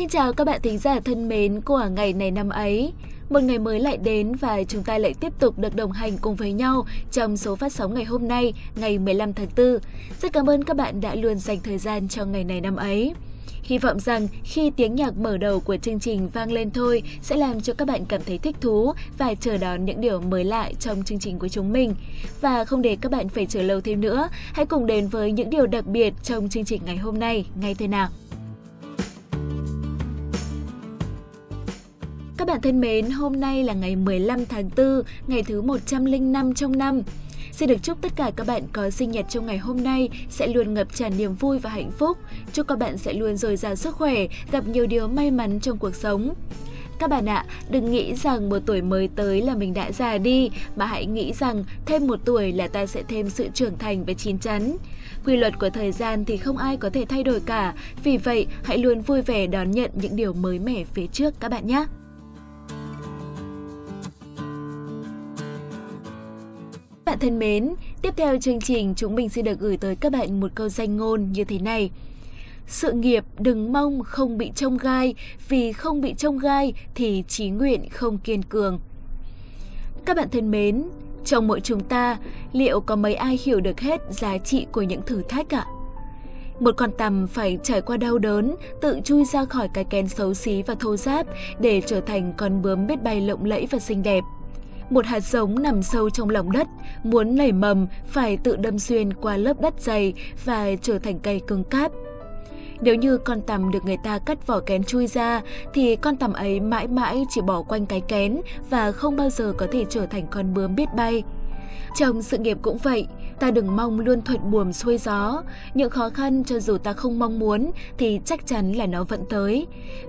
Xin chào các bạn thính giả thân mến của ngày này năm ấy. Một ngày mới lại đến và chúng ta lại tiếp tục được đồng hành cùng với nhau trong số phát sóng ngày hôm nay, ngày 15 tháng 4. Rất cảm ơn các bạn đã luôn dành thời gian cho ngày này năm ấy. Hy vọng rằng khi tiếng nhạc mở đầu của chương trình vang lên thôi sẽ làm cho các bạn cảm thấy thích thú và chờ đón những điều mới lạ trong chương trình của chúng mình. Và không để các bạn phải chờ lâu thêm nữa, hãy cùng đến với những điều đặc biệt trong chương trình ngày hôm nay ngay thế nào. Bạn thân mến, hôm nay là ngày 15 tháng 4, ngày thứ 105 trong năm. Xin được chúc tất cả các bạn có sinh nhật trong ngày hôm nay sẽ luôn ngập tràn niềm vui và hạnh phúc. Chúc các bạn sẽ luôn dồi dào sức khỏe, gặp nhiều điều may mắn trong cuộc sống. Các bạn ạ, đừng nghĩ rằng một tuổi mới tới là mình đã già đi, mà hãy nghĩ rằng thêm một tuổi là ta sẽ thêm sự trưởng thành và chín chắn. Quy luật của thời gian thì không ai có thể thay đổi cả, vì vậy hãy luôn vui vẻ đón nhận những điều mới mẻ phía trước các bạn nhé. Bạn thân mến, tiếp theo chương trình chúng mình sẽ được gửi tới các bạn một câu danh ngôn như thế này. Sự nghiệp đừng mong không bị trông gai, vì không bị trông gai thì trí nguyện không kiên cường. Các bạn thân mến, trong mỗi chúng ta, liệu có mấy ai hiểu được hết giá trị của những thử thách ạ? Một con tằm phải trải qua đau đớn, tự chui ra khỏi cái kén xấu xí và thô ráp để trở thành con bướm biết bay lộng lẫy và xinh đẹp. Một hạt giống nằm sâu trong lòng đất, muốn nảy mầm phải tự đâm xuyên qua lớp đất dày và trở thành cây cứng cáp. Nếu như con tằm được người ta cắt vỏ kén chui ra, thì con tằm ấy mãi mãi chỉ bỏ quanh cái kén và không bao giờ có thể trở thành con bướm biết bay. Trong sự nghiệp cũng vậy, ta đừng mong luôn thuận buồm xuôi gió. Những khó khăn cho dù ta không mong muốn thì chắc chắn là nó vẫn tới.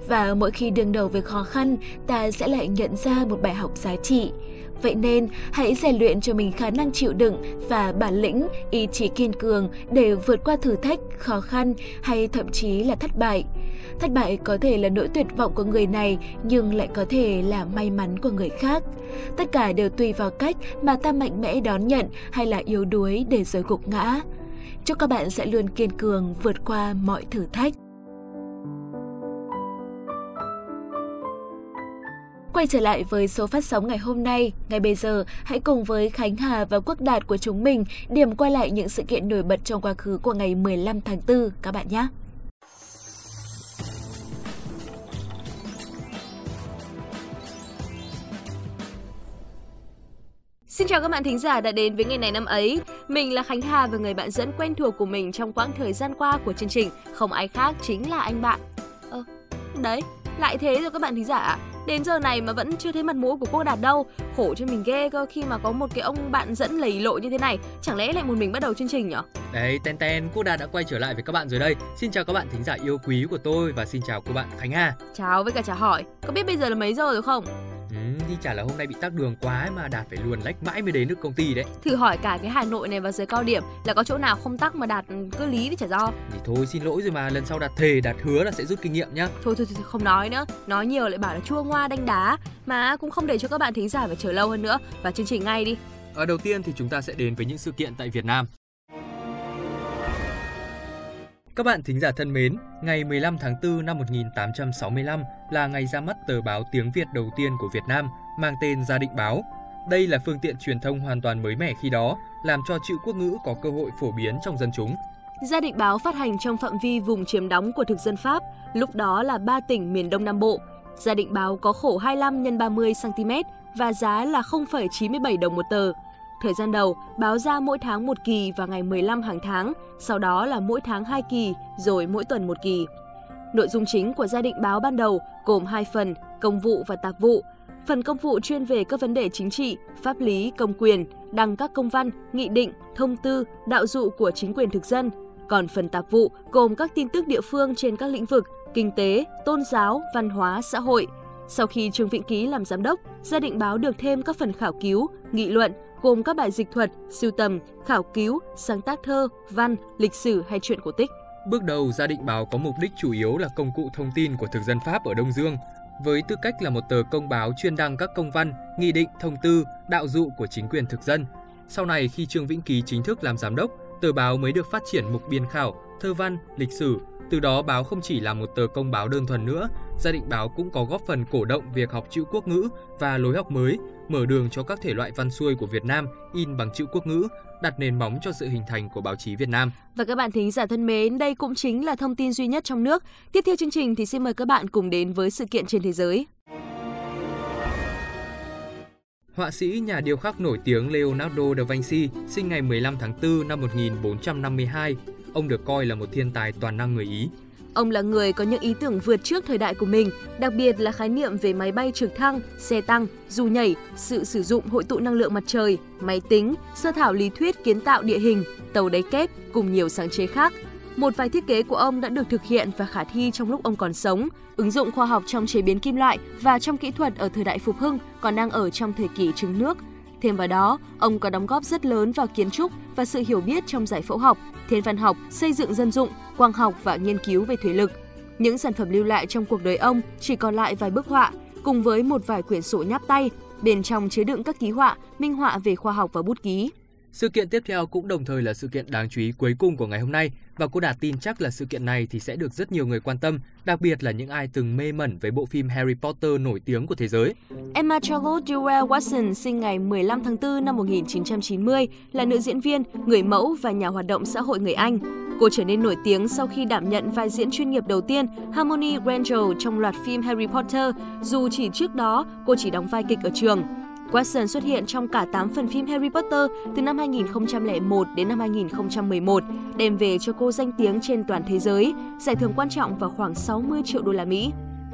Và mỗi khi đương đầu với khó khăn, ta sẽ lại nhận ra một bài học giá trị. Vậy nên, hãy rèn luyện cho mình khả năng chịu đựng và bản lĩnh, ý chí kiên cường để vượt qua thử thách, khó khăn hay thậm chí là thất bại. Thất bại có thể là nỗi tuyệt vọng của người này nhưng lại có thể là may mắn của người khác. Tất cả đều tùy vào cách mà ta mạnh mẽ đón nhận hay là yếu đuối để rồi gục ngã. Chúc các bạn sẽ luôn kiên cường vượt qua mọi thử thách. Quay trở lại với số phát sóng ngày hôm nay, ngay bây giờ hãy cùng với Khánh Hà và Quốc Đạt của chúng mình điểm qua lại những sự kiện nổi bật trong quá khứ của ngày 15 tháng 4 các bạn nhé. Xin chào các bạn thính giả đã đến với ngày này năm ấy. Mình là Khánh Hà và người bạn dẫn quen thuộc của mình trong quãng thời gian qua của chương trình. Không ai khác chính là anh bạn. Ờ, đấy, lại thế rồi các bạn thính giả ạ. Đến giờ này mà vẫn chưa thấy mặt mũi của cô Đạt đâu. Khổ cho mình ghê cơ khi mà có một cái ông bạn dẫn lầy lội như thế này Chẳng lẽ lại một mình bắt đầu chương trình nhở? Đấy, Ten Ten, cô Đạt đã quay trở lại với các bạn rồi đây. Xin chào các bạn thính giả yêu quý của tôi và xin chào cô bạn Khánh Hà Chào với cả chào hỏi. Có biết bây giờ là mấy giờ rồi không Đi chả là hôm nay bị tắc đường quá mà Đạt phải luồn lách mãi mới đến được công ty đấy. Thử hỏi cả cái Hà Nội này vào giờ cao điểm là có chỗ nào không tắc mà Đạt cứ lý với chả do. Thì thôi xin lỗi rồi mà lần sau Đạt thề Đạt hứa là sẽ rút kinh nghiệm nhá. Thôi thôi, thôi không nói nữa, nói nhiều lại bảo là chua ngoa đanh đá mà cũng không để cho các bạn thính giả phải chờ lâu hơn nữa và chương trình ngay đi. Ở đầu tiên thì chúng ta sẽ đến với những sự kiện tại Việt Nam. Các bạn thính giả thân mến, ngày 15 tháng 4 năm 1865 là ngày ra mắt tờ báo tiếng Việt đầu tiên của Việt Nam mang tên Gia Định Báo. Đây là phương tiện truyền thông hoàn toàn mới mẻ khi đó, làm cho chữ quốc ngữ có cơ hội phổ biến trong dân chúng. Gia Định Báo phát hành trong phạm vi vùng chiếm đóng của thực dân Pháp, lúc đó là ba tỉnh miền Đông Nam Bộ. Gia Định Báo có khổ 25 x 30 cm và giá là 0,97 đồng một tờ. Thời gian đầu, báo ra mỗi tháng một kỳ vào ngày 15 hàng tháng, sau đó là mỗi tháng hai kỳ, rồi mỗi tuần một kỳ. Nội dung chính của gia định báo ban đầu gồm hai phần, công vụ và tạp vụ. Phần công vụ chuyên về các vấn đề chính trị, pháp lý, công quyền, đăng các công văn, nghị định, thông tư, đạo dụ của chính quyền thực dân. Còn phần tạp vụ gồm các tin tức địa phương trên các lĩnh vực kinh tế, tôn giáo, văn hóa, xã hội. Sau khi Trương Vĩnh Ký làm giám đốc, gia định báo được thêm các phần khảo cứu, nghị luận, gồm các bài dịch thuật, sưu tầm, khảo cứu, sáng tác thơ, văn, lịch sử hay truyện cổ tích. Bước đầu, gia định báo có mục đích chủ yếu là công cụ thông tin của thực dân Pháp ở Đông Dương, với tư cách là một tờ công báo chuyên đăng các công văn, nghị định, thông tư, đạo dụ của chính quyền thực dân. Sau này khi Trương Vĩnh Ký chính thức làm giám đốc, tờ báo mới được phát triển mục biên khảo, thơ văn, lịch sử, Từ đó báo không chỉ là một tờ công báo đơn thuần nữa, gia định báo cũng có góp phần cổ động việc học chữ quốc ngữ và lối học mới, mở đường cho các thể loại văn xuôi của Việt Nam in bằng chữ quốc ngữ, đặt nền móng cho sự hình thành của báo chí Việt Nam. Và các bạn thính giả thân mến, đây cũng chính là thông tin duy nhất trong nước. Tiếp theo chương trình thì xin mời các bạn cùng đến với sự kiện trên thế giới. Họa sĩ nhà điêu khắc nổi tiếng Leonardo da Vinci sinh ngày 15 tháng 4 năm 1452. Ông được coi là một thiên tài toàn năng người Ý. Ông là người có những ý tưởng vượt trước thời đại của mình, đặc biệt là khái niệm về máy bay trực thăng, xe tăng, dù nhảy, sự sử dụng hội tụ năng lượng mặt trời, máy tính, sơ thảo lý thuyết kiến tạo địa hình, tàu đáy kép cùng nhiều sáng chế khác. Một vài thiết kế của ông đã được thực hiện và khả thi trong lúc ông còn sống. Ứng dụng khoa học trong chế biến kim loại và trong kỹ thuật ở thời đại phục hưng còn đang ở trong thời kỳ trứng nước. Thêm vào đó, ông có đóng góp rất lớn vào kiến trúc và sự hiểu biết trong giải phẫu học, thiên văn học, xây dựng dân dụng, quang học và nghiên cứu về thủy lực. Những sản phẩm lưu lại trong cuộc đời ông chỉ còn lại vài bức họa, cùng với một vài quyển sổ nháp tay, bên trong chứa đựng các ký họa, minh họa về khoa học và bút ký. Sự kiện tiếp theo cũng đồng thời là sự kiện đáng chú ý cuối cùng của ngày hôm nay và cô Đạt tin chắc là sự kiện này thì sẽ được rất nhiều người quan tâm, đặc biệt là những ai từng mê mẩn với bộ phim Harry Potter nổi tiếng của thế giới. Emma Charlotte Jewel Watson sinh ngày 15 tháng 4 năm 1990 là nữ diễn viên, người mẫu và nhà hoạt động xã hội người Anh. Cô trở nên nổi tiếng sau khi đảm nhận vai diễn chuyên nghiệp đầu tiên Harmony Granger trong loạt phim Harry Potter, dù chỉ trước đó cô chỉ đóng vai kịch ở trường. Watson xuất hiện trong cả 8 phần phim Harry Potter từ năm 2001 đến năm 2011, đem về cho cô danh tiếng trên toàn thế giới, giải thưởng quan trọng và khoảng 60 triệu đô la Mỹ.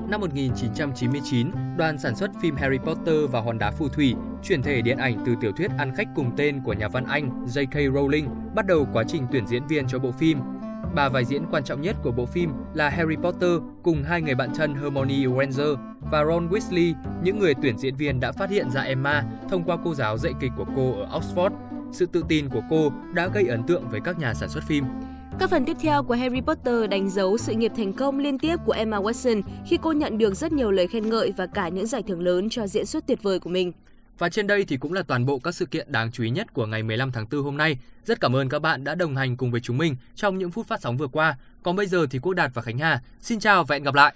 Năm 1999, đoàn sản xuất phim Harry Potter và Hòn đá phù thủy chuyển thể điện ảnh từ tiểu thuyết ăn khách cùng tên của nhà văn Anh J.K. Rowling bắt đầu quá trình tuyển diễn viên cho bộ phim. Ba vai diễn quan trọng nhất của bộ phim là Harry Potter cùng hai người bạn thân Hermione Granger và Ron Weasley, những người tuyển diễn viên đã phát hiện ra Emma thông qua cô giáo dạy kịch của cô ở Oxford. Sự tự tin của cô đã gây ấn tượng với các nhà sản xuất phim. Các phần tiếp theo của Harry Potter đánh dấu sự nghiệp thành công liên tiếp của Emma Watson khi cô nhận được rất nhiều lời khen ngợi và cả những giải thưởng lớn cho diễn xuất tuyệt vời của mình. Và trên đây thì cũng là toàn bộ các sự kiện đáng chú ý nhất của ngày 15 tháng 4 hôm nay. Rất cảm ơn các bạn đã đồng hành cùng với chúng mình trong những phút phát sóng vừa qua. Còn bây giờ thì Quốc Đạt và Khánh Hà, xin chào và hẹn gặp lại.